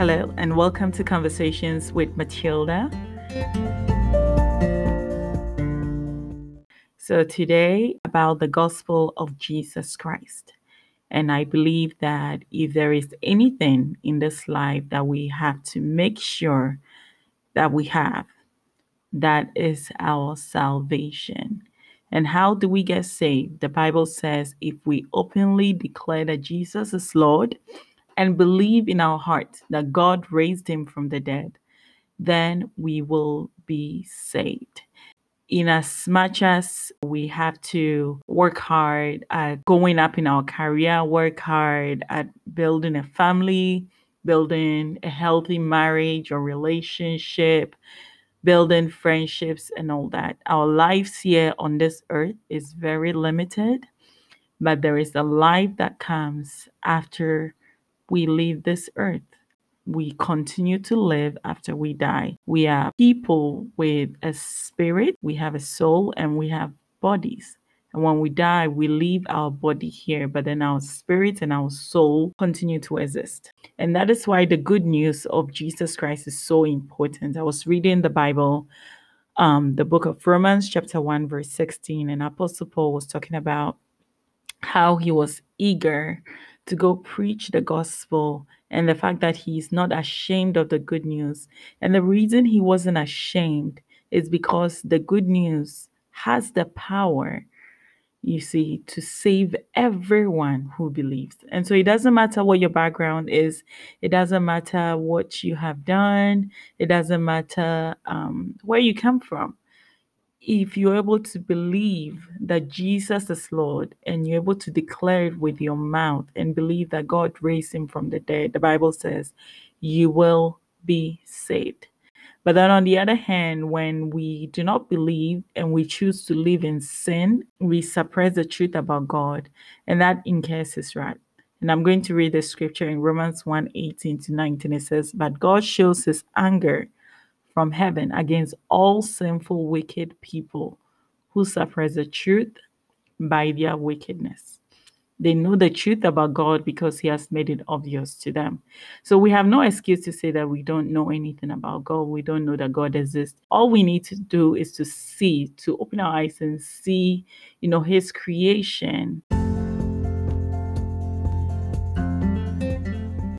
Hello, and welcome to Conversations with Matilda. So, today about the gospel of Jesus Christ. And I believe that if there is anything in this life that we have to make sure that we have, that is our salvation. And how do we get saved? The Bible says if we openly declare that Jesus is Lord and believe in our heart that God raised him from the dead, then we will be saved. In as much as we have to work hard at going up in our career, work hard at building a family, building a healthy marriage or relationship, building friendships and all that. Our lives here on this earth is very limited, but there is a life that comes after we leave this earth. We continue to live after we die. We are people with a spirit, we have a soul, and we have bodies. And when we die, we leave our body here, but then our spirit and our soul continue to exist. And that is why the good news of Jesus Christ is so important. I was reading the Bible, um, the book of Romans, chapter 1, verse 16, and Apostle Paul was talking about how he was eager to go preach the gospel and the fact that he's not ashamed of the good news. And the reason he wasn't ashamed is because the good news has the power you see, to save everyone who believes. And so it doesn't matter what your background is, it doesn't matter what you have done, it doesn't matter um, where you come from. If you're able to believe that Jesus is Lord and you're able to declare it with your mouth and believe that God raised him from the dead, the Bible says you will be saved. But then on the other hand, when we do not believe and we choose to live in sin, we suppress the truth about God, and that incurs wrath. And I'm going to read the scripture in Romans 1 18 to 19. It says, But God shows his anger from heaven against all sinful, wicked people who suppress the truth by their wickedness. They know the truth about God because He has made it obvious to them. So we have no excuse to say that we don't know anything about God. We don't know that God exists. All we need to do is to see, to open our eyes and see, you know, His creation.